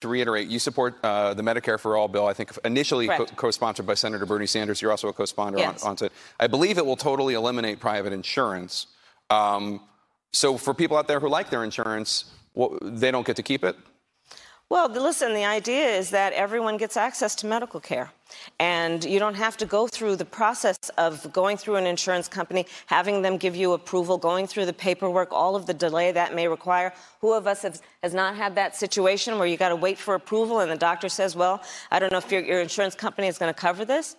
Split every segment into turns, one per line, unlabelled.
to reiterate, you support uh, the Medicare for All bill. I think initially co- sponsored by Senator Bernie Sanders. You're also a co-sponsor yes. on, on it. I believe it will totally eliminate private insurance. Um, so for people out there who like their insurance, well, they don't get to keep it.
Well, listen, the idea is that everyone gets access to medical care. And you don't have to go through the process of going through an insurance company, having them give you approval, going through the paperwork, all of the delay that may require. Who of us has, has not had that situation where you got to wait for approval and the doctor says, well, I don't know if your, your insurance company is going to cover this?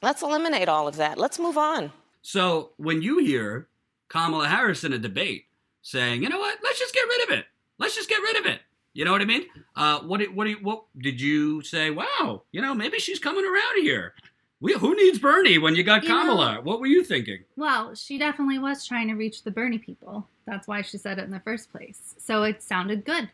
Let's eliminate all of that. Let's move on.
So when you hear Kamala Harris in a debate saying, you know what, let's just get rid of it. Let's just get rid of it. You know what I mean? Uh, what did what, did, what did you say? Wow, you know, maybe she's coming around here. We, who needs Bernie when you got you Kamala? Know, what were you thinking?
Well, she definitely was trying to reach the Bernie people. That's why she said it in the first place. So it sounded good.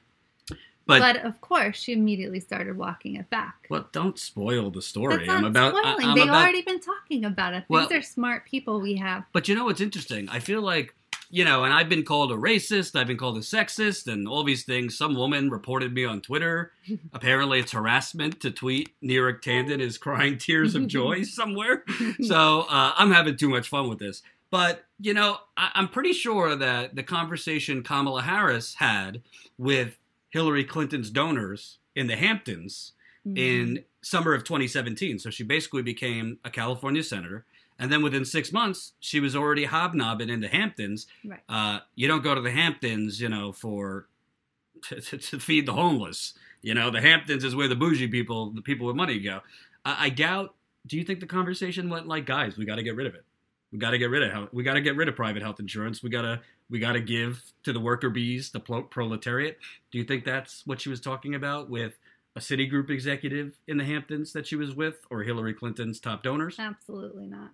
But, but of course, she immediately started walking it back.
Well, don't spoil the story.
That's not I'm about. Spoiling. I, am They've about, already been talking about it. These well, are smart people we have.
But you know what's interesting? I feel like you know, and I've been called a racist, I've been called a sexist, and all these things. Some woman reported me on Twitter. Apparently, it's harassment to tweet Neera Tanden is crying tears of joy somewhere. So uh, I'm having too much fun with this. But, you know, I- I'm pretty sure that the conversation Kamala Harris had with Hillary Clinton's donors in the Hamptons mm-hmm. in summer of 2017. So she basically became a California senator. And then within six months, she was already hobnobbing in the Hamptons. Right. Uh, you don't go to the Hamptons, you know, for to, to, to, feed the homeless. You know, the Hamptons is where the bougie people, the people with money, go. I, I doubt. Do you think the conversation went like, guys, we got to get rid of it. We got to get rid of health. We got to get rid of private health insurance. We gotta we gotta give to the worker bees, the proletariat. Do you think that's what she was talking about with a Citigroup executive in the Hamptons that she was with, or Hillary Clinton's top donors?
Absolutely not.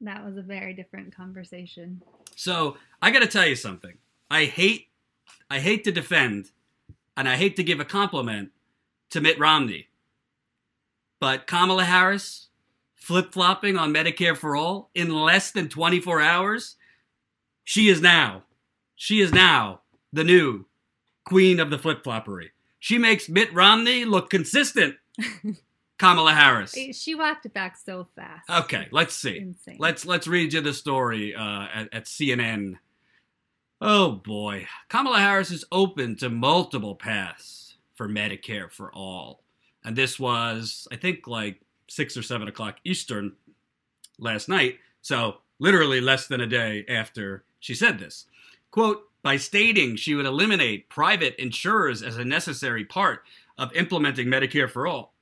That was a very different conversation.
So I got to tell you something. I hate, I hate to defend, and I hate to give a compliment to Mitt Romney, but Kamala Harris flip flopping on Medicare for all in less than 24 hours. She is now, she is now the new queen of the flip floppery. She makes Mitt Romney look consistent. Kamala Harris.
She walked it back so fast.
Okay, let's see. Insane. Let's let's read you the story uh, at, at CNN. Oh boy, Kamala Harris is open to multiple paths for Medicare for all, and this was I think like six or seven o'clock Eastern last night. So literally less than a day after she said this. Quote, by stating she would eliminate private insurers as a necessary part of implementing Medicare for all.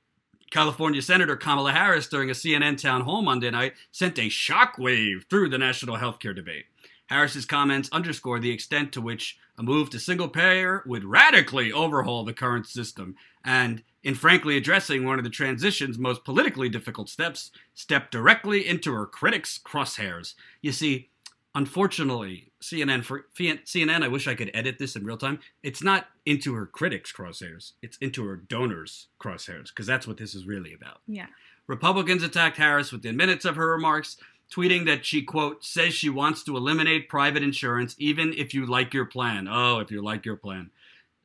California Senator Kamala Harris, during a CNN town hall Monday night, sent a shockwave through the national healthcare debate. Harris's comments underscore the extent to which a move to single payer would radically overhaul the current system, and in frankly addressing one of the transition's most politically difficult steps, stepped directly into her critics' crosshairs. You see, unfortunately, CNN for CNN, I wish I could edit this in real time. It's not into her critics' crosshairs. It's into her donors' crosshairs because that's what this is really about.
Yeah.
Republicans attacked Harris within minutes of her remarks, tweeting that she quote says she wants to eliminate private insurance even if you like your plan. Oh, if you like your plan.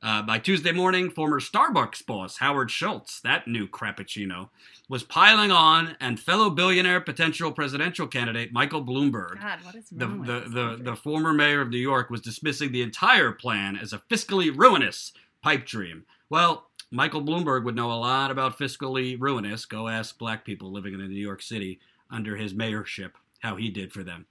Uh, by Tuesday morning, former Starbucks boss Howard Schultz, that new crappuccino, was piling on, and fellow billionaire potential presidential candidate Michael Bloomberg,
God, what is
the, the, the, the former mayor of New York, was dismissing the entire plan as a fiscally ruinous pipe dream. Well, Michael Bloomberg would know a lot about fiscally ruinous. Go ask black people living in New York City under his mayorship how he did for them.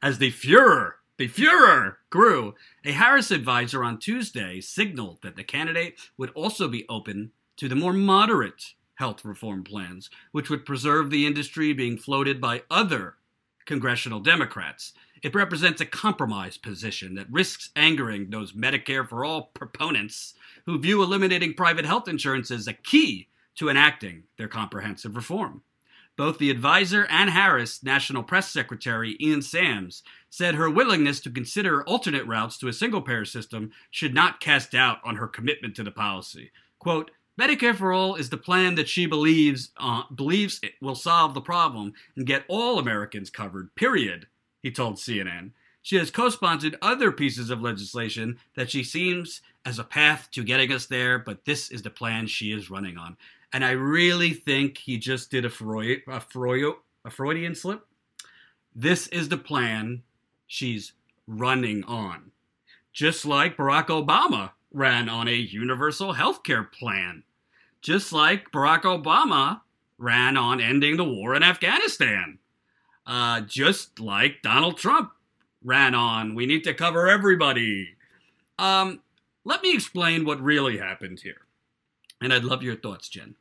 As the furor the furor grew. A Harris advisor on Tuesday signaled that the candidate would also be open to the more moderate health reform plans, which would preserve the industry being floated by other congressional Democrats. It represents a compromise position that risks angering those Medicare for all proponents who view eliminating private health insurance as a key to enacting their comprehensive reform. Both the advisor and Harris National Press Secretary Ian Sams said her willingness to consider alternate routes to a single payer system should not cast doubt on her commitment to the policy. Quote, Medicare for All is the plan that she believes uh, believes it will solve the problem and get all Americans covered, period, he told CNN. She has co sponsored other pieces of legislation that she seems as a path to getting us there, but this is the plan she is running on. And I really think he just did a, Freud, a, Freud, a Freudian slip. This is the plan she's running on. Just like Barack Obama ran on a universal health care plan. Just like Barack Obama ran on ending the war in Afghanistan. Uh, just like Donald Trump ran on, we need to cover everybody. Um, let me explain what really happened here. And I'd love your thoughts, Jen.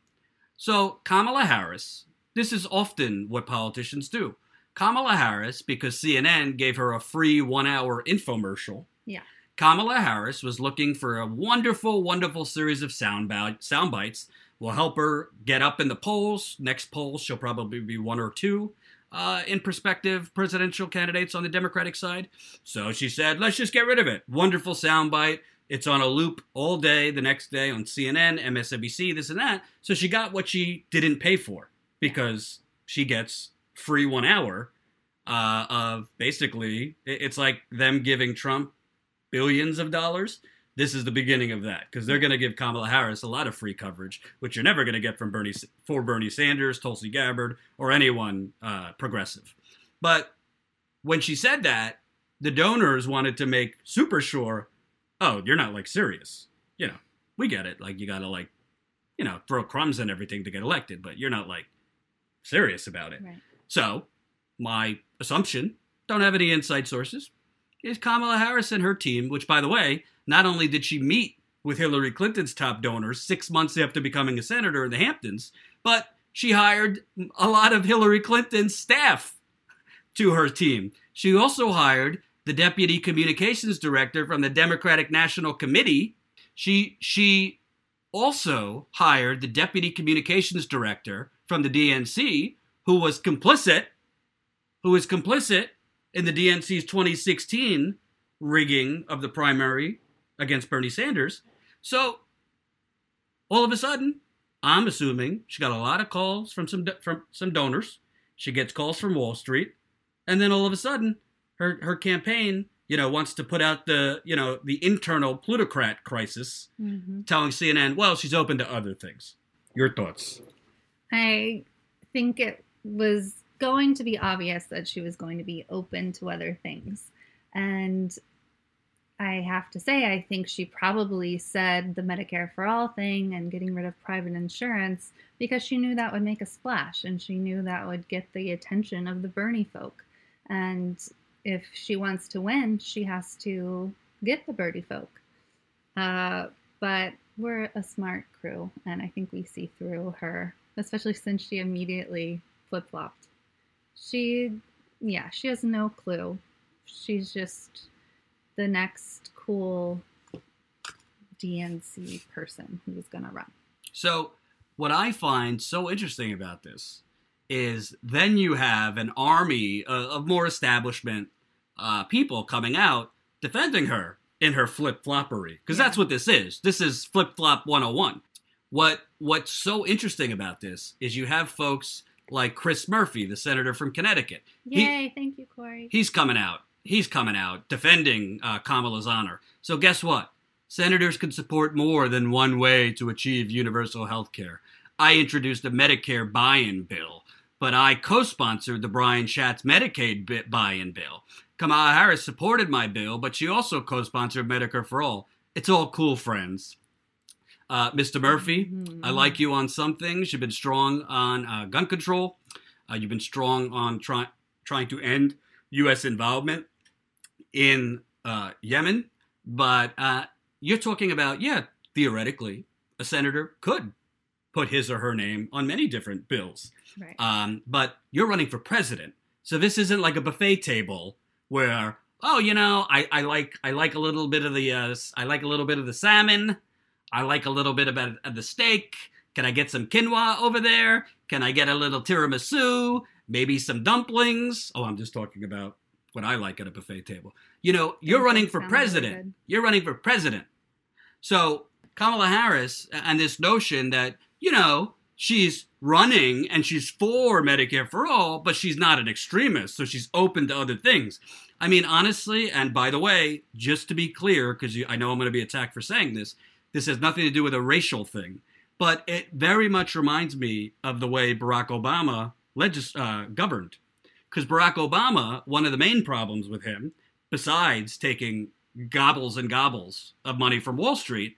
So, Kamala Harris, this is often what politicians do. Kamala Harris, because CNN gave her a free one hour infomercial.
Yeah.
Kamala Harris was looking for a wonderful, wonderful series of sound, sound bites. Will help her get up in the polls. Next poll, she'll probably be one or two uh, in prospective presidential candidates on the Democratic side. So she said, let's just get rid of it. Wonderful soundbite. It's on a loop all day, the next day on CNN, MSNBC, this and that. So she got what she didn't pay for because she gets free one hour uh, of basically, it's like them giving Trump billions of dollars this is the beginning of that because they're going to give Kamala Harris a lot of free coverage, which you're never going to get from Bernie for Bernie Sanders, Tulsi Gabbard, or anyone uh, progressive. But when she said that, the donors wanted to make super sure, oh, you're not like serious. You know, we get it. Like you got to like, you know, throw crumbs and everything to get elected, but you're not like serious about it. Right. So my assumption, don't have any inside sources, is Kamala Harris and her team, which by the way not only did she meet with Hillary Clinton's top donors six months after becoming a senator in the Hamptons, but she hired a lot of Hillary Clinton's staff to her team. She also hired the deputy communications director from the Democratic National Committee. She she also hired the deputy communications director from the DNC who was complicit who was complicit in the DNC's 2016 rigging of the primary against Bernie Sanders. So all of a sudden, I'm assuming she got a lot of calls from some from some donors. She gets calls from Wall Street, and then all of a sudden, her her campaign, you know, wants to put out the you know the internal plutocrat crisis, mm-hmm. telling CNN, well, she's open to other things. Your thoughts?
I think it was going to be obvious that she was going to be open to other things, and I have to say, I think she probably said the Medicare for All thing and getting rid of private insurance because she knew that would make a splash and she knew that would get the attention of the Bernie folk. And if she wants to win, she has to get the Bernie folk. Uh, but we're a smart crew, and I think we see through her, especially since she immediately flip flopped. She, yeah, she has no clue. She's just the next cool DNC person who's going to run.
So, what I find so interesting about this is then you have an army of more establishment uh, people coming out defending her in her flip floppery because yeah. that's what this is. This is flip flop 101. What what's so interesting about this is you have folks like Chris Murphy, the senator from Connecticut.
Yay! He, thank you, Corey.
He's coming out he's coming out defending uh, Kamala's honor. So guess what? Senators can support more than one way to achieve universal health care. I introduced a Medicare buy-in bill, but I co-sponsored the Brian Schatz Medicaid buy-in bill. Kamala Harris supported my bill, but she also co-sponsored Medicare for All. It's all cool, friends. Uh, Mr. Murphy, mm-hmm. I like you on some things. You've been strong on uh, gun control. Uh, you've been strong on try- trying to end U.S. involvement in uh, Yemen, but uh, you're talking about, yeah, theoretically, a senator could put his or her name on many different bills. Right. Um, but you're running for president, so this isn't like a buffet table where, oh, you know, I, I like I like a little bit of the uh, I like a little bit of the salmon, I like a little bit of, of the steak. Can I get some quinoa over there? Can I get a little tiramisu? Maybe some dumplings? Oh, I'm just talking about what I like at a buffet table. You know, you're running for president. Really you're running for president. So Kamala Harris and this notion that, you know, she's running and she's for Medicare for all, but she's not an extremist, so she's open to other things. I mean, honestly, and by the way, just to be clear, because I know I'm going to be attacked for saying this, this has nothing to do with a racial thing, but it very much reminds me of the way Barack Obama legis- uh, governed. Because Barack Obama, one of the main problems with him, besides taking gobbles and gobbles of money from Wall Street,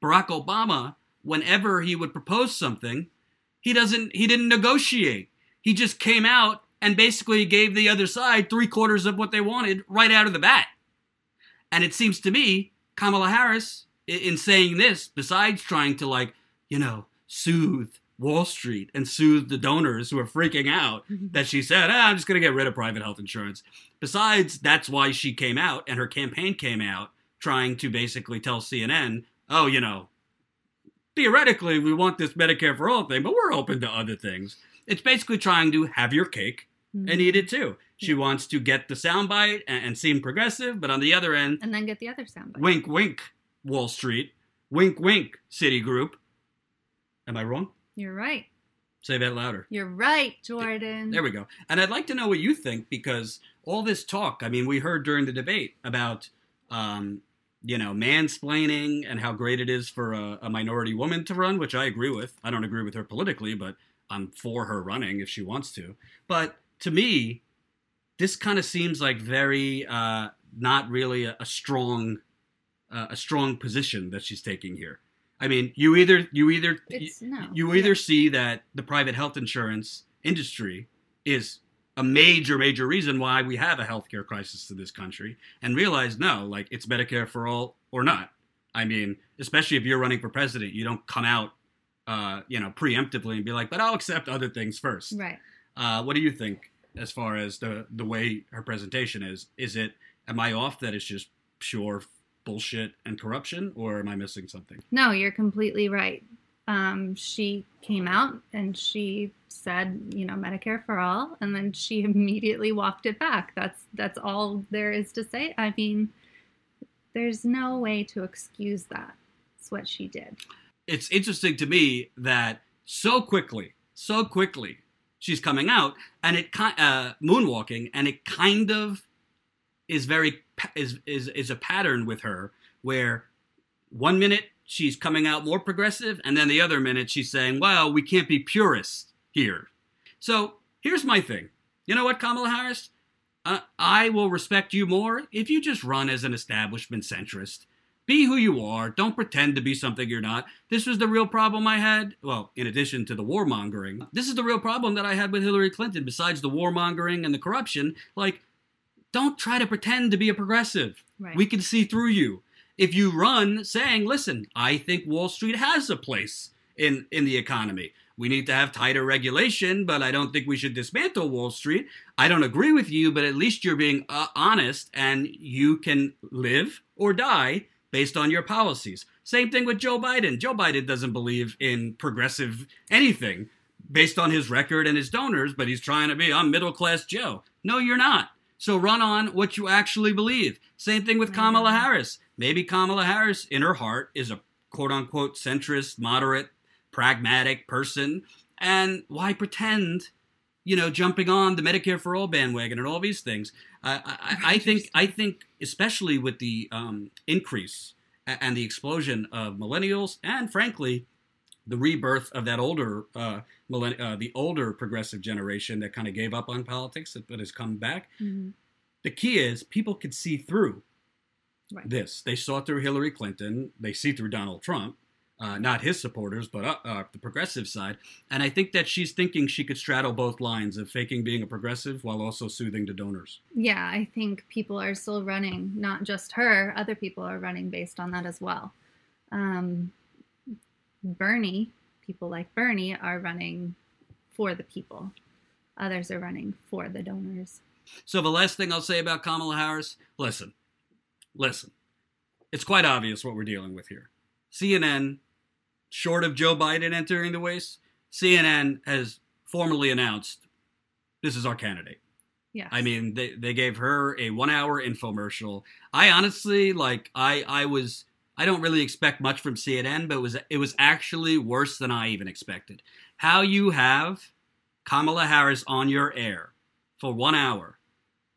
Barack Obama, whenever he would propose something, he doesn't he didn't negotiate. He just came out and basically gave the other side three quarters of what they wanted right out of the bat. And it seems to me Kamala Harris, in saying this, besides trying to like, you know, soothe Wall Street and soothe the donors who are freaking out mm-hmm. that she said, ah, I'm just going to get rid of private health insurance. Besides, that's why she came out and her campaign came out trying to basically tell CNN, oh, you know, theoretically, we want this Medicare for all thing, but we're open to other things. It's basically trying to have your cake mm-hmm. and eat it too. She wants to get the soundbite and, and seem progressive, but on the other end,
and then get the other soundbite.
Wink, wink, Wall Street. Wink, wink, Citigroup. Am I wrong?
You're right.
Say that louder.
You're right, Jordan.
There we go. And I'd like to know what you think because all this talk, I mean, we heard during the debate about um, you know, mansplaining and how great it is for a, a, minority woman to run, which I agree with. I don't agree with her politically, but I'm for her running if she wants to. But to me, this kind of seems like very uh, not really a, a strong uh, a strong position that she's taking here. I mean, you either you either no. you either yeah. see that the private health insurance industry is a major, major reason why we have a healthcare crisis in this country and realize no, like it's Medicare for all or not. I mean, especially if you're running for president, you don't come out, uh, you know, preemptively and be like, but I'll accept other things first.
Right.
Uh, what do you think as far as the the way her presentation is? Is it am I off that it's just pure bullshit and corruption, or am I missing something?
No, you're completely right. Um, she came out and she said, you know, Medicare for all, and then she immediately walked it back. That's that's all there is to say. I mean, there's no way to excuse that. It's what she did.
It's interesting to me that so quickly, so quickly, she's coming out and it uh, moonwalking, and it kind of is very is is is a pattern with her where one minute she's coming out more progressive, and then the other minute she's saying, "Well, we can't be purists." here. So here's my thing. You know what, Kamala Harris? Uh, I will respect you more if you just run as an establishment centrist. Be who you are. Don't pretend to be something you're not. This was the real problem I had. Well, in addition to the warmongering, this is the real problem that I had with Hillary Clinton, besides the warmongering and the corruption. Like, don't try to pretend to be a progressive. Right. We can see through you. If you run saying, listen, I think Wall Street has a place in, in the economy. We need to have tighter regulation, but I don't think we should dismantle Wall Street. I don't agree with you, but at least you're being uh, honest and you can live or die based on your policies. Same thing with Joe Biden. Joe Biden doesn't believe in progressive anything based on his record and his donors, but he's trying to be, I'm middle class Joe. No, you're not. So run on what you actually believe. Same thing with Kamala Harris. Maybe Kamala Harris, in her heart, is a quote unquote centrist, moderate pragmatic person. And why pretend, you know, jumping on the Medicare for all bandwagon and all these things? I, I, I think, I think, especially with the um, increase and the explosion of millennials, and frankly, the rebirth of that older, uh, millenn- uh, the older progressive generation that kind of gave up on politics but has come back. Mm-hmm. The key is people could see through right. this. They saw through Hillary Clinton. They see through Donald Trump uh, not his supporters, but uh, uh, the progressive side. And I think that she's thinking she could straddle both lines of faking being a progressive while also soothing the donors.
Yeah, I think people are still running, not just her, other people are running based on that as well. Um, Bernie, people like Bernie, are running for the people, others are running for the donors.
So, the last thing I'll say about Kamala Harris listen, listen. It's quite obvious what we're dealing with here. CNN short of Joe Biden entering the race, CNN has formally announced this is our candidate.
Yeah.
I mean, they, they gave her a one hour infomercial. I honestly like I I was I don't really expect much from CNN, but it was it was actually worse than I even expected. How you have Kamala Harris on your air for one hour,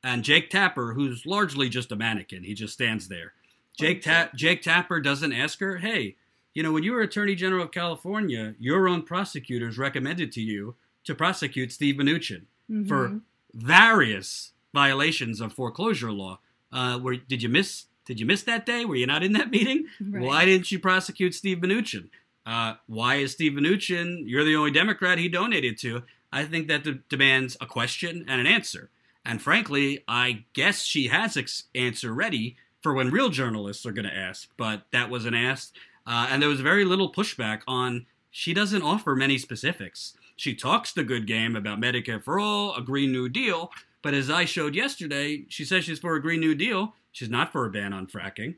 and Jake Tapper, who's largely just a mannequin, he just stands there. Jake Ta- Jake Tapper doesn't ask her, "Hey, you know, when you were Attorney General of California, your own prosecutors recommended to you to prosecute Steve Mnuchin mm-hmm. for various violations of foreclosure law. Uh, where did you miss? Did you miss that day? Were you not in that meeting? Right. Why didn't you prosecute Steve Mnuchin? Uh, why is Steve Mnuchin? You're the only Democrat he donated to. I think that de- demands a question and an answer. And frankly, I guess she has an answer ready for when real journalists are going to ask, but that wasn't asked. Uh, and there was very little pushback on. She doesn't offer many specifics. She talks the good game about Medicare for all, a Green New Deal, but as I showed yesterday, she says she's for a Green New Deal. She's not for a ban on fracking.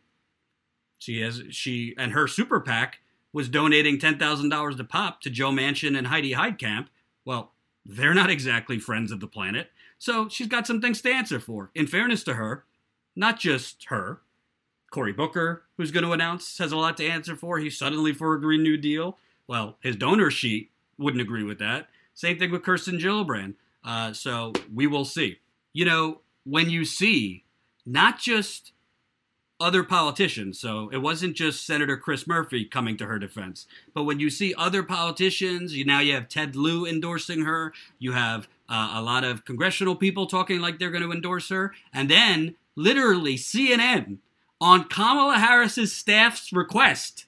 She has she and her super PAC was donating ten thousand dollars to pop to Joe Manchin and Heidi Heitkamp. Well, they're not exactly friends of the planet, so she's got some things to answer for. In fairness to her, not just her, Cory Booker, who's going to announce, has a lot to answer for. He's suddenly for a Green New Deal. Well, his donor sheet wouldn't agree with that. Same thing with Kirsten Gillibrand. Uh, so we will see. You know, when you see not just other politicians, so it wasn't just Senator Chris Murphy coming to her defense, but when you see other politicians, you now you have Ted Lieu endorsing her, you have uh, a lot of congressional people talking like they're going to endorse her, and then literally CNN on Kamala Harris's staff's request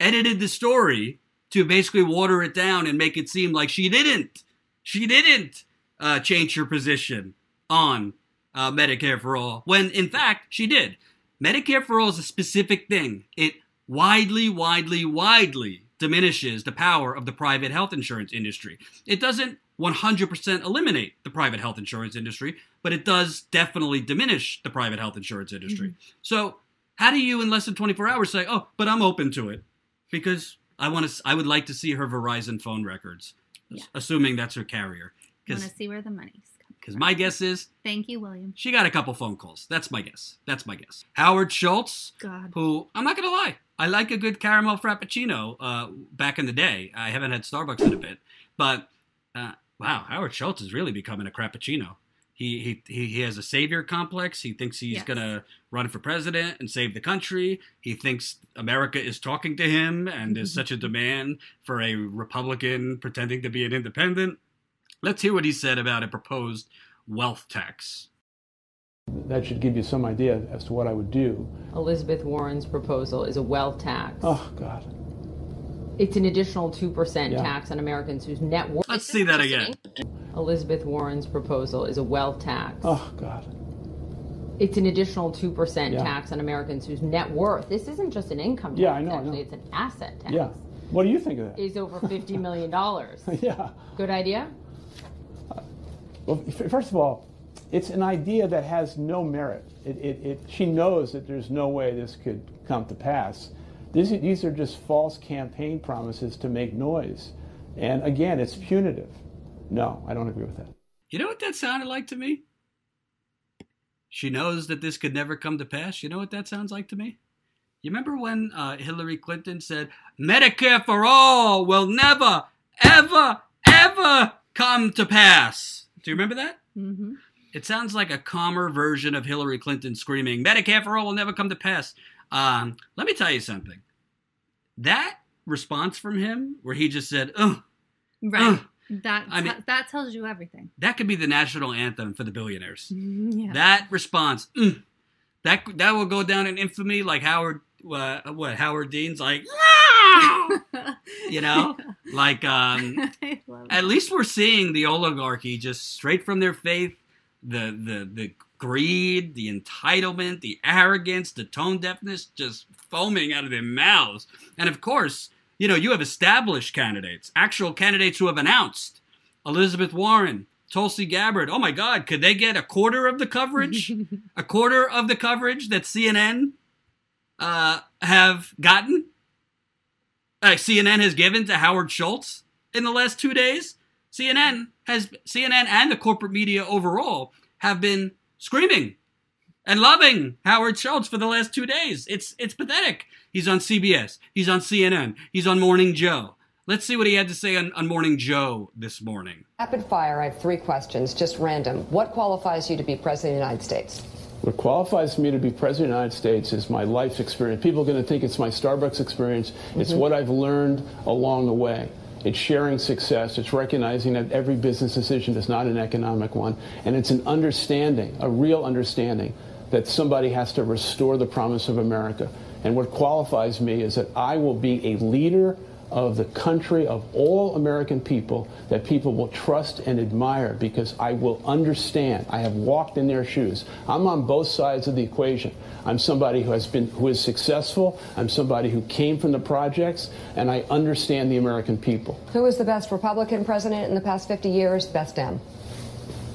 edited the story to basically water it down and make it seem like she didn't. She didn't uh, change her position on uh, Medicare for all, when in fact she did. Medicare for all is a specific thing. It widely, widely, widely diminishes the power of the private health insurance industry. It doesn't 100% eliminate the private health insurance industry, but it does definitely diminish the private health insurance industry. Mm-hmm. So, how do you in less than 24 hours say, "Oh, but I'm open to it"? Because I want to. I would like to see her Verizon phone records, yeah. assuming that's her carrier.
Want to see where the money's
Because my guess is.
Thank you, William.
She got a couple phone calls. That's my guess. That's my guess. Howard Schultz,
God.
who I'm not gonna lie, I like a good caramel frappuccino. Uh, back in the day, I haven't had Starbucks in a bit, but uh, wow, Howard Schultz is really becoming a crappuccino. He, he, he has a savior complex. He thinks he's yes. going to run for president and save the country. He thinks America is talking to him and there's such a demand for a Republican pretending to be an independent. Let's hear what he said about a proposed wealth tax.
That should give you some idea as to what I would do.
Elizabeth Warren's proposal is a wealth tax.
Oh, God.
It's an additional 2% yeah. tax on Americans whose net worth.
Let's see that again.
Elizabeth Warren's proposal is a wealth tax.
Oh, God.
It's an additional 2% yeah. tax on Americans whose net worth, this isn't just an income tax,
yeah, I know,
actually,
I know.
it's an asset tax.
Yeah. What do you think of that?
Is over $50 million.
yeah.
Good idea?
Uh, well, first of all, it's an idea that has no merit. It, it, it, she knows that there's no way this could come to pass. These, these are just false campaign promises to make noise. And again, it's punitive. No, I don't agree with that.
You know what that sounded like to me? She knows that this could never come to pass. You know what that sounds like to me? You remember when uh, Hillary Clinton said, Medicare for all will never, ever, ever come to pass? Do you remember that?
Mm-hmm.
It sounds like a calmer version of Hillary Clinton screaming, Medicare for all will never come to pass. Um, let me tell you something. That response from him, where he just said, "Oh,
right," that I mean, that tells you everything.
That could be the national anthem for the billionaires.
Yeah.
That response, mm, that that will go down in infamy, like Howard. Uh, what Howard Dean's like, you know, like um, at least we're seeing the oligarchy just straight from their faith, the the the greed, the entitlement, the arrogance, the tone deafness just foaming out of their mouths. And of course, you know, you have established candidates, actual candidates who have announced Elizabeth Warren, Tulsi Gabbard. Oh my God, could they get a quarter of the coverage? a quarter of the coverage that CNN uh, have gotten? Uh, CNN has given to Howard Schultz in the last two days. CNN has CNN and the corporate media overall have been screaming and loving Howard Schultz for the last two days. It's it's pathetic. He's on CBS. He's on CNN. He's on Morning Joe. Let's see what he had to say on, on Morning Joe this morning.
Rapid fire. I have three questions, just random. What qualifies you to be president of the United States?
What qualifies me to be president of the United States is my life experience. People are going to think it's my Starbucks experience. It's mm-hmm. what I've learned along the way. It's sharing success. It's recognizing that every business decision is not an economic one. And it's an understanding, a real understanding, that somebody has to restore the promise of America. And what qualifies me is that I will be a leader of the country of all American people that people will trust and admire because I will understand. I have walked in their shoes. I'm on both sides of the equation. I'm somebody who has been who is successful. I'm somebody who came from the projects and I understand the American people.
Who is the best Republican president in the past 50 years? Best Dem.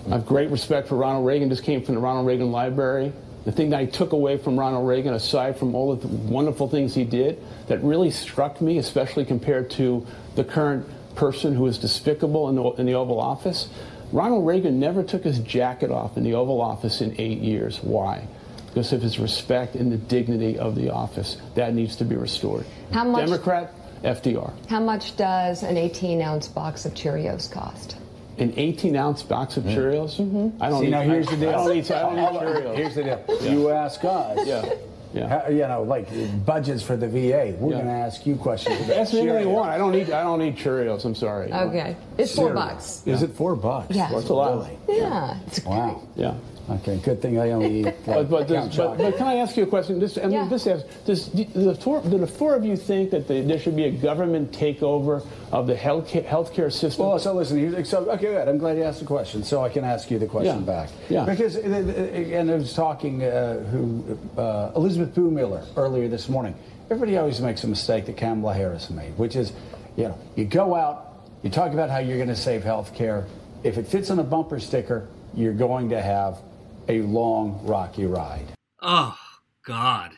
I have great respect for Ronald Reagan. Just came from the Ronald Reagan Library. The thing that I took away from Ronald Reagan, aside from all of the wonderful things he did, that really struck me, especially compared to the current person who is despicable in the, in the Oval Office, Ronald Reagan never took his jacket off in the Oval Office in eight years. Why? Because of his respect and the dignity of the office. That needs to be restored.
How much,
Democrat, FDR.
How much does an 18 ounce box of Cheerios cost?
An 18 ounce box of Cheerios.
Mm-hmm.
I don't
See,
need.
now here's the deal.
I don't need, I don't need Cheerios.
Here's the deal. Yeah. You ask us.
Yeah. Yeah.
you know, like budgets for the VA. We're yeah. going to ask you questions about
Ask me anything you want. I don't need. I don't need Cheerios. I'm sorry.
Okay, it's four bucks.
Is it four bucks?
Yeah,
well, it's a lot.
Yeah.
It's wow.
Yeah.
Okay, good thing I only eat. Like,
but, but, but, but, can I ask you a question? This, I mean, yeah. this has, does, do, the four, do the four of you think that the, there should be a government takeover of the health healthcare system?
Well, so listen, so okay, good. I'm glad you asked the question, so I can ask you the question
yeah.
back.
Yeah.
Because, and I was talking uh, who uh, Elizabeth Bumiller earlier this morning. Everybody always makes a mistake that Kamala Harris made, which is, you know, you go out, you talk about how you're going to save health care. If it fits on a bumper sticker, you're going to have a long, rocky ride.
Oh, God.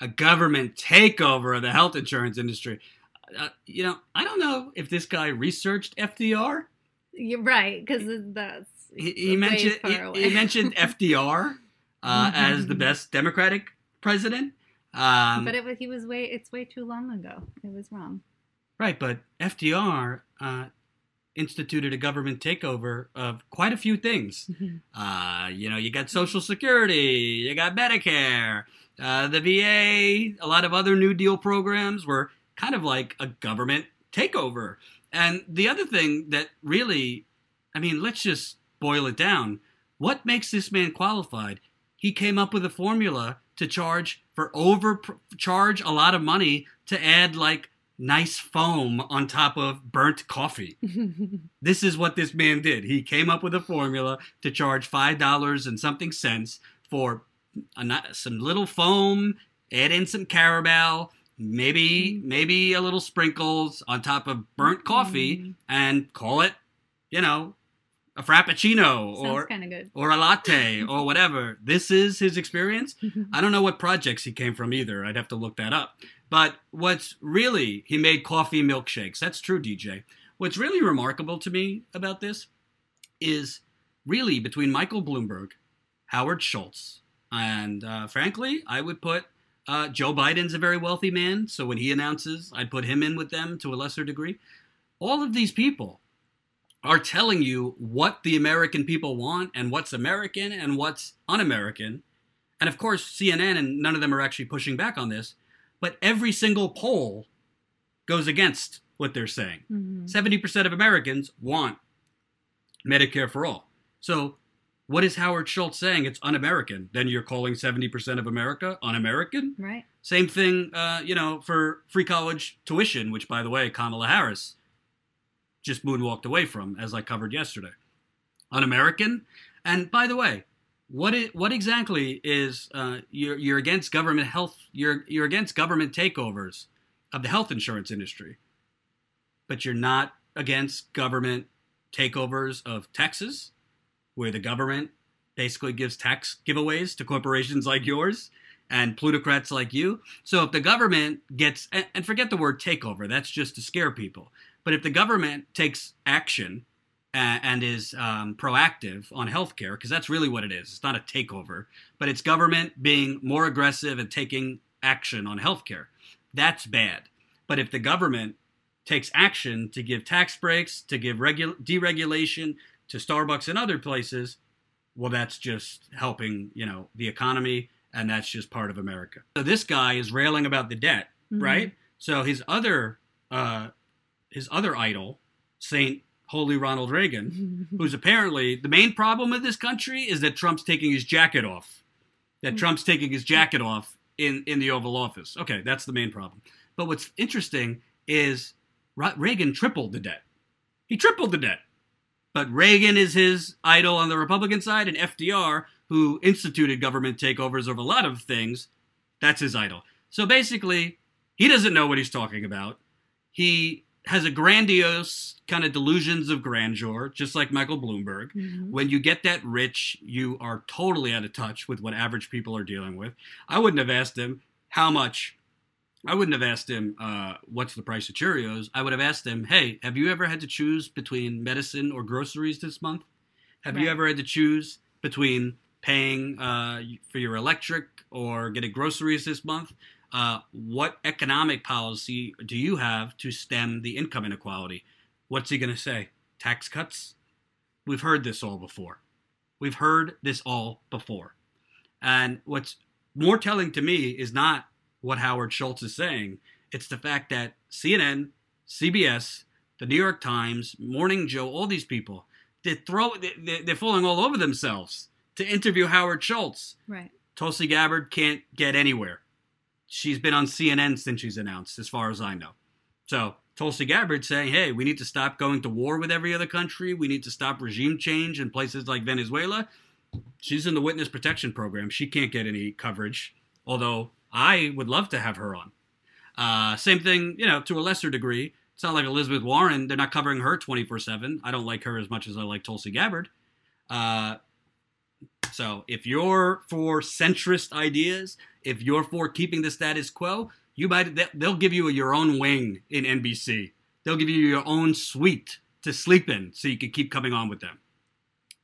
A government takeover of the health insurance industry. Uh, you know, I don't know if this guy researched FDR.
You're right, because that's.
He, he mentioned he, he, mentioned FDR uh, mm-hmm. as the best Democratic president.
Um, but it, he was way. It's way too long ago. It was wrong.
Right, but FDR uh, instituted a government takeover of quite a few things. Mm-hmm. Uh, you know, you got Social Security, you got Medicare, uh, the VA, a lot of other New Deal programs were kind of like a government takeover. And the other thing that really, I mean, let's just boil it down. What makes this man qualified? He came up with a formula to charge for overcharge a lot of money to add like nice foam on top of burnt coffee. this is what this man did. He came up with a formula to charge $5 and something cents for a, some little foam, add in some caramel, maybe maybe a little sprinkles on top of burnt coffee mm. and call it, you know, a frappuccino or or a latte or whatever. This is his experience. I don't know what projects he came from either. I'd have to look that up. But what's really, he made coffee milkshakes. That's true, DJ. What's really remarkable to me about this is really between Michael Bloomberg, Howard Schultz, and uh, frankly, I would put uh, Joe Biden's a very wealthy man. So when he announces, I'd put him in with them to a lesser degree. All of these people are telling you what the American people want and what's American and what's un American. And of course, CNN and none of them are actually pushing back on this but every single poll goes against what they're saying. Mm-hmm. 70% of Americans want Medicare for all. So, what is Howard Schultz saying? It's un American. Then you're calling 70% of America un American?
Right.
Same thing, uh, you know, for free college tuition, which, by the way, Kamala Harris just moonwalked away from, as I covered yesterday. Un American? And by the way, what it, what exactly is uh, you're you're against government health you're you're against government takeovers of the health insurance industry, but you're not against government takeovers of Texas, where the government basically gives tax giveaways to corporations like yours and plutocrats like you. So if the government gets and forget the word takeover, that's just to scare people. But if the government takes action and is um, proactive on healthcare, because that's really what it is. It's not a takeover, but it's government being more aggressive and taking action on healthcare. That's bad. But if the government takes action to give tax breaks, to give regu- deregulation to Starbucks and other places, well, that's just helping, you know, the economy, and that's just part of America. So this guy is railing about the debt, mm-hmm. right? So his other, uh, his other idol, Saint Holy Ronald Reagan, who's apparently the main problem with this country is that Trump's taking his jacket off. That mm-hmm. Trump's taking his jacket off in in the Oval Office. Okay, that's the main problem. But what's interesting is Reagan tripled the debt. He tripled the debt. But Reagan is his idol on the Republican side, and FDR, who instituted government takeovers of a lot of things, that's his idol. So basically, he doesn't know what he's talking about. He has a grandiose kind of delusions of grandeur, just like Michael Bloomberg. Mm-hmm. When you get that rich, you are totally out of touch with what average people are dealing with. I wouldn't have asked him how much I wouldn't have asked him, uh, what's the price of Cheerios? I would have asked him, hey, have you ever had to choose between medicine or groceries this month? Have right. you ever had to choose between paying uh, for your electric or getting groceries this month? Uh, what economic policy do you have to stem the income inequality? What's he going to say? Tax cuts? We've heard this all before. We've heard this all before. And what's more telling to me is not what Howard Schultz is saying. It's the fact that CNN, CBS, the New York Times, Morning Joe, all these people, they throw they're falling all over themselves to interview Howard Schultz.
Right.
Tulsi Gabbard can't get anywhere. She's been on CNN since she's announced, as far as I know. So Tulsi Gabbard saying, "Hey, we need to stop going to war with every other country. We need to stop regime change in places like Venezuela." She's in the witness protection program. She can't get any coverage, although I would love to have her on. Uh, same thing, you know, to a lesser degree. It's not like Elizabeth Warren. They're not covering her 24 7. I don't like her as much as I like Tulsi Gabbard. Uh, so if you're for centrist ideas, if you're for keeping the status quo, you might they'll give you your own wing in NBC. They'll give you your own suite to sleep in, so you can keep coming on with them.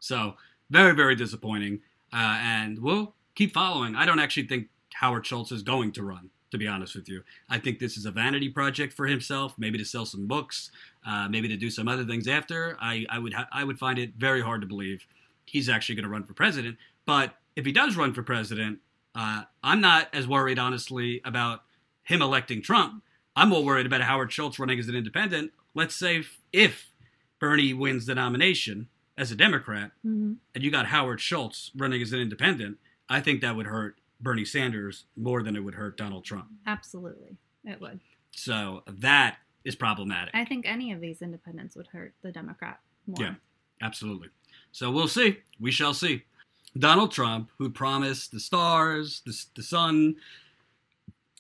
So very very disappointing, uh, and we'll keep following. I don't actually think Howard Schultz is going to run. To be honest with you, I think this is a vanity project for himself, maybe to sell some books, uh, maybe to do some other things after. I, I would ha- I would find it very hard to believe he's actually going to run for president. But if he does run for president, uh, I'm not as worried, honestly, about him electing Trump. I'm more worried about Howard Schultz running as an independent. Let's say if, if Bernie wins the nomination as a Democrat, mm-hmm. and you got Howard Schultz running as an independent, I think that would hurt Bernie Sanders more than it would hurt Donald Trump.
Absolutely, it would.
So that is problematic.
I think any of these independents would hurt the Democrat more.
Yeah, absolutely. So we'll see. We shall see. Donald Trump, who promised the stars, the, the sun,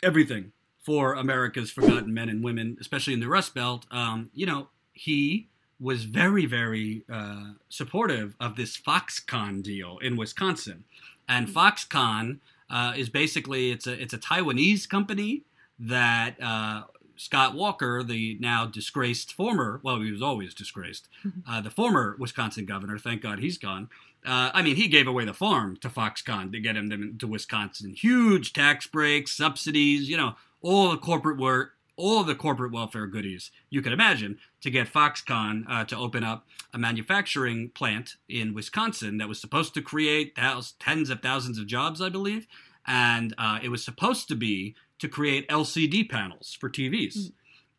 everything for America's forgotten men and women, especially in the Rust Belt, um, you know, he was very, very uh, supportive of this Foxconn deal in Wisconsin. And Foxconn uh, is basically it's a it's a Taiwanese company that uh, Scott Walker, the now disgraced former well he was always disgraced, uh, the former Wisconsin governor. Thank God he's gone. Uh, I mean, he gave away the farm to Foxconn to get him to Wisconsin. Huge tax breaks, subsidies, you know, all the corporate work, all the corporate welfare goodies you could imagine to get Foxconn uh, to open up a manufacturing plant in Wisconsin that was supposed to create thousands, tens of thousands of jobs, I believe. And uh, it was supposed to be to create LCD panels for TVs. Mm.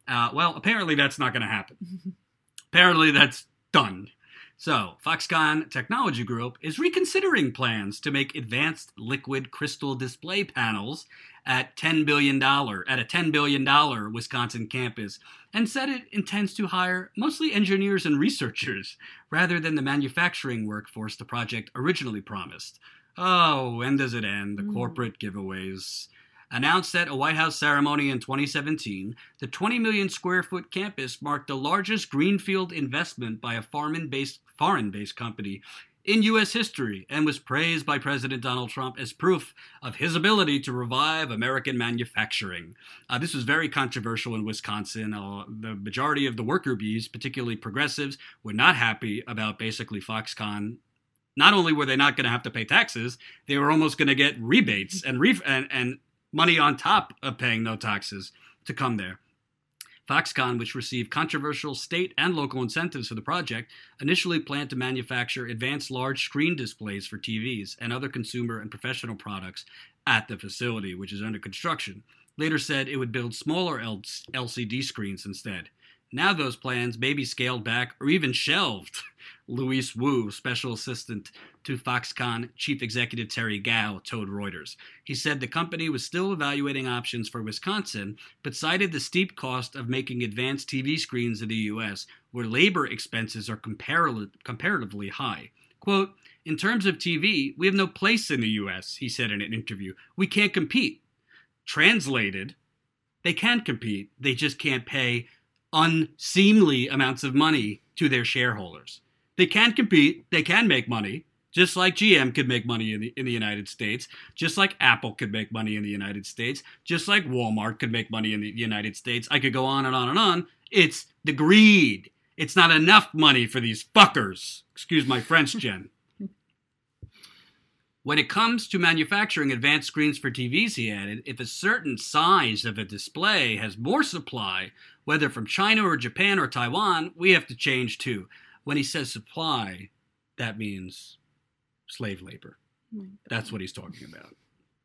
Uh, well, apparently that's not going to happen. apparently that's done. So, Foxconn Technology Group is reconsidering plans to make advanced liquid crystal display panels at $10 billion at a $10 billion Wisconsin campus and said it intends to hire mostly engineers and researchers rather than the manufacturing workforce the project originally promised. Oh, when does it end? The mm. corporate giveaways. Announced at a White House ceremony in 2017, the 20 million square foot campus marked the largest greenfield investment by a foreign-based foreign-based company in U.S. history and was praised by President Donald Trump as proof of his ability to revive American manufacturing. Uh, this was very controversial in Wisconsin. Uh, the majority of the worker bees, particularly progressives, were not happy about basically Foxconn not only were they not going to have to pay taxes, they were almost going to get rebates and, re- and, and money on top of paying no taxes to come there. Foxconn, which received controversial state and local incentives for the project, initially planned to manufacture advanced large screen displays for TVs and other consumer and professional products at the facility, which is under construction. Later said it would build smaller LCD screens instead. Now those plans may be scaled back or even shelved. Louis Woo, special assistant to Foxconn chief executive Terry Gou, told Reuters. He said the company was still evaluating options for Wisconsin, but cited the steep cost of making advanced TV screens in the U.S., where labor expenses are compar- comparatively high. Quote, in terms of TV, we have no place in the U.S., he said in an interview. We can't compete. Translated, they can compete, they just can't pay unseemly amounts of money to their shareholders. They can compete, they can make money, just like GM could make money in the, in the United States, just like Apple could make money in the United States, just like Walmart could make money in the United States. I could go on and on and on. It's the greed. It's not enough money for these fuckers. Excuse my French, Jen. When it comes to manufacturing advanced screens for TVs, he added, if a certain size of a display has more supply, whether from China or Japan or Taiwan, we have to change too. When he says supply, that means slave labor. Oh That's what he's talking about.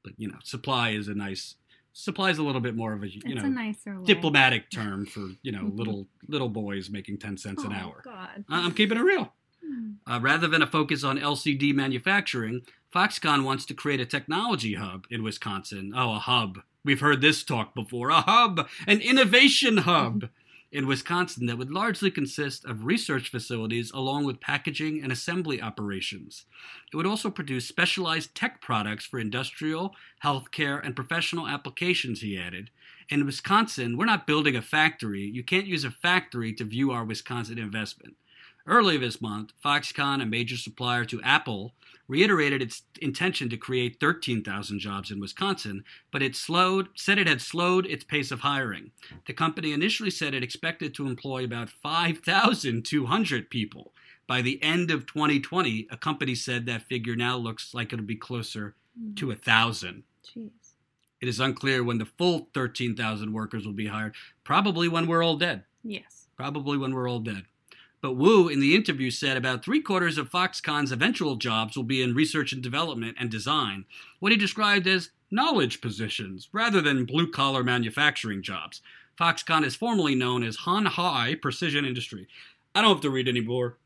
But you know, supply is a nice supply is a little bit more of a you
it's
know
a
diplomatic term for you know mm-hmm. little little boys making ten cents
oh,
an hour.
God.
I'm keeping it real. Hmm. Uh, rather than a focus on LCD manufacturing, Foxconn wants to create a technology hub in Wisconsin. Oh, a hub. We've heard this talk before. A hub, an innovation hub in Wisconsin that would largely consist of research facilities along with packaging and assembly operations. It would also produce specialized tech products for industrial, healthcare, and professional applications, he added. In Wisconsin, we're not building a factory. You can't use a factory to view our Wisconsin investment. Early this month, Foxconn, a major supplier to Apple, reiterated its intention to create 13,000 jobs in Wisconsin, but it slowed, said it had slowed its pace of hiring. The company initially said it expected to employ about 5,200 people. By the end of 2020, a company said that figure now looks like it'll be closer mm. to a thousand.
Jeez.
It is unclear when the full 13,000 workers will be hired. Probably when we're all dead.
Yes.
Probably when we're all dead. But Woo, in the interview, said about three quarters of Foxconn's eventual jobs will be in research and development and design, what he described as knowledge positions rather than blue collar manufacturing jobs. Foxconn is formerly known as Hon Hai Precision Industry. I don't have to read anymore.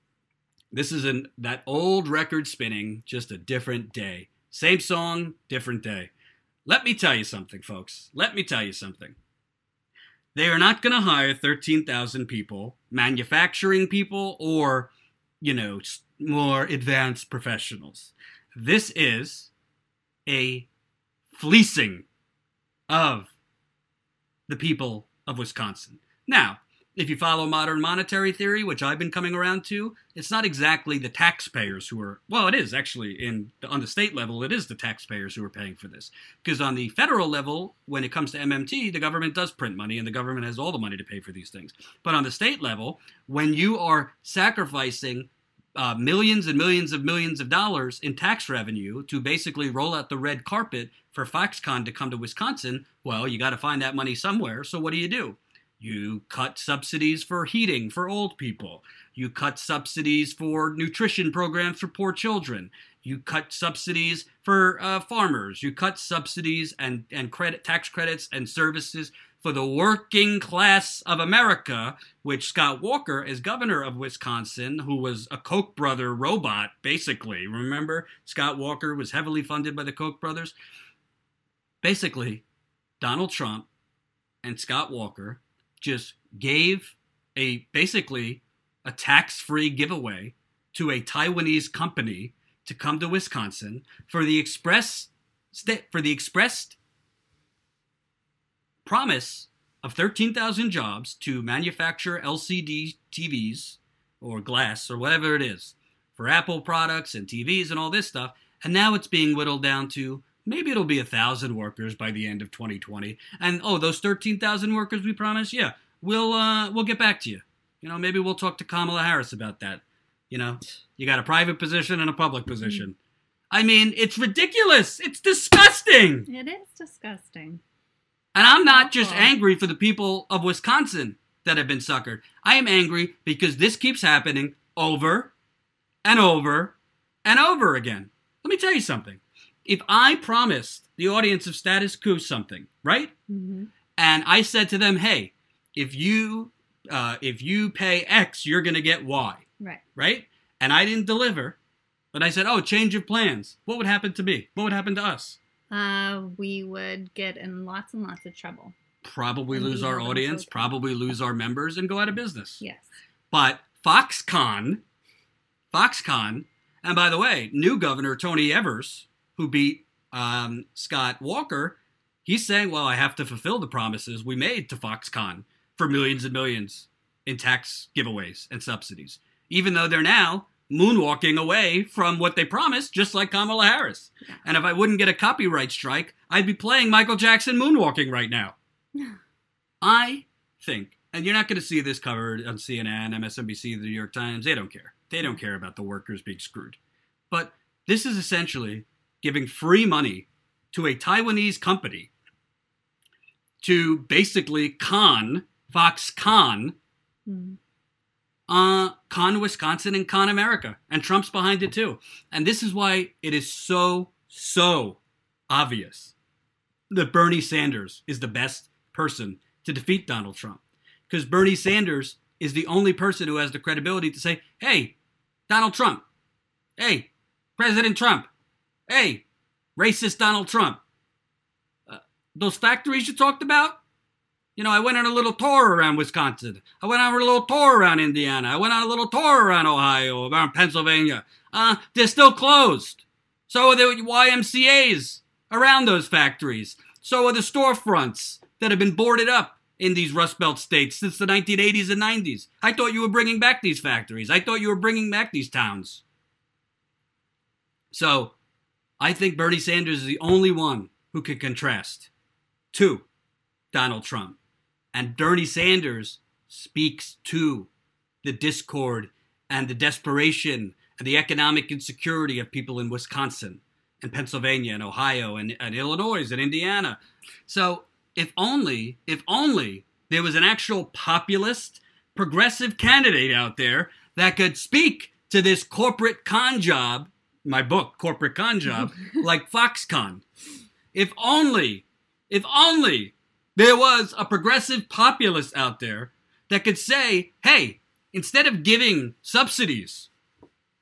This is in that old record spinning, just a different day. Same song, different day. Let me tell you something, folks. Let me tell you something. They are not going to hire 13,000 people, manufacturing people, or, you know, more advanced professionals. This is a fleecing of the people of Wisconsin. Now, if you follow modern monetary theory, which I've been coming around to, it's not exactly the taxpayers who are well, it is actually in on the state level, it is the taxpayers who are paying for this. Because on the federal level, when it comes to MMT, the government does print money and the government has all the money to pay for these things. But on the state level, when you are sacrificing uh, millions and millions of millions of dollars in tax revenue to basically roll out the red carpet for Foxconn to come to Wisconsin, well, you got to find that money somewhere. So what do you do? You cut subsidies for heating for old people. You cut subsidies for nutrition programs for poor children. You cut subsidies for uh, farmers. You cut subsidies and, and credit tax credits and services for the working class of America, which Scott Walker, as governor of Wisconsin, who was a Koch brother robot, basically. Remember, Scott Walker was heavily funded by the Koch brothers. Basically, Donald Trump and Scott Walker just gave a basically a tax-free giveaway to a Taiwanese company to come to Wisconsin for the express for the expressed promise of 13,000 jobs to manufacture LCD TVs or glass or whatever it is for Apple products and TVs and all this stuff. And now it's being whittled down to maybe it'll be a thousand workers by the end of 2020. And oh, those 13,000 workers we promised, yeah, we'll uh, we'll get back to you. You know, maybe we'll talk to Kamala Harris about that. You know, you got a private position and a public position. I mean, it's ridiculous. It's disgusting.
It is disgusting.
And I'm not just angry for the people of Wisconsin that have been suckered. I am angry because this keeps happening over and over and over again. Let me tell you something. If I promised the audience of Status Quo something, right? Mm-hmm. And I said to them, "Hey, if you uh, if you pay X, you're going to get Y."
Right.
Right? And I didn't deliver. But I said, "Oh, change of plans." What would happen to me? What would happen to us?
Uh, we would get in lots and lots of trouble.
Probably and lose our audience, probably lose our members, and go out of business.
Yes.
But Foxconn, Foxconn, and by the way, new governor Tony Evers, who beat um, Scott Walker, he's saying, well, I have to fulfill the promises we made to Foxconn for millions and millions in tax giveaways and subsidies, even though they're now moonwalking away from what they promised, just like Kamala Harris. And if I wouldn't get a copyright strike, I'd be playing Michael Jackson moonwalking right now. I think, and you're not going to see this covered on CNN, MSNBC, the New York Times. They don't care. They don't care about the workers being screwed. But this is essentially giving free money to a Taiwanese company to basically con Foxconn, mm. uh, con Wisconsin and con America. And Trump's behind it too. And this is why it is so, so obvious that Bernie Sanders is the best person to defeat Donald Trump. Because Bernie Sanders is the only person who has the credibility to say, hey, Donald Trump, hey, President Trump, hey, racist Donald Trump. Uh, those factories you talked about, you know, I went on a little tour around Wisconsin. I went on a little tour around Indiana. I went on a little tour around Ohio, around Pennsylvania. Uh, they're still closed. So are the YMCAs around those factories. So are the storefronts that have been boarded up in these Rust Belt states since the 1980s and 90s. I thought you were bringing back these factories. I thought you were bringing back these towns. So I think Bernie Sanders is the only one who can contrast to Donald Trump. And Bernie Sanders speaks to the discord and the desperation and the economic insecurity of people in Wisconsin and Pennsylvania and Ohio and, and Illinois and Indiana. So if only, if only there was an actual populist, progressive candidate out there that could speak to this corporate con job my book, Corporate Con Job, like Foxconn. If only, if only there was a progressive populist out there that could say, hey, instead of giving subsidies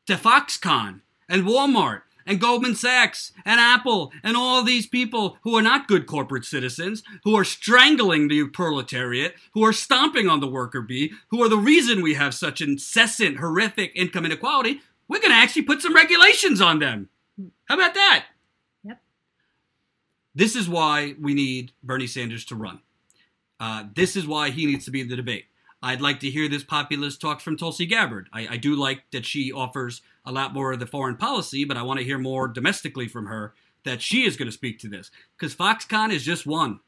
to Foxconn and Walmart and Goldman Sachs and Apple and all these people who are not good corporate citizens, who are strangling the proletariat, who are stomping on the worker bee, who are the reason we have such incessant, horrific income inequality, we're going to actually put some regulations on them. How about that?
Yep.
This is why we need Bernie Sanders to run. Uh, this is why he needs to be in the debate. I'd like to hear this populist talk from Tulsi Gabbard. I, I do like that she offers a lot more of the foreign policy, but I want to hear more domestically from her that she is going to speak to this. Because Foxconn is just one.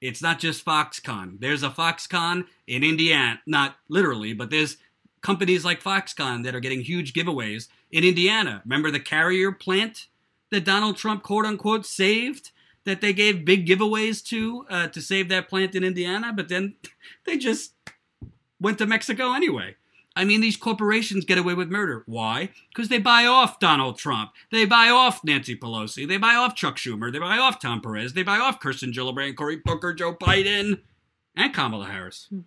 It's not just Foxconn. There's a Foxconn in Indiana, not literally, but there's companies like Foxconn that are getting huge giveaways in Indiana. Remember the Carrier plant that Donald Trump quote unquote saved? That they gave big giveaways to uh, to save that plant in Indiana, but then they just went to Mexico anyway. I mean, these corporations get away with murder. Why? Because they buy off Donald Trump. They buy off Nancy Pelosi. They buy off Chuck Schumer. They buy off Tom Perez. They buy off Kirsten Gillibrand, Cory Booker, Joe Biden, and Kamala Harris. Hmm.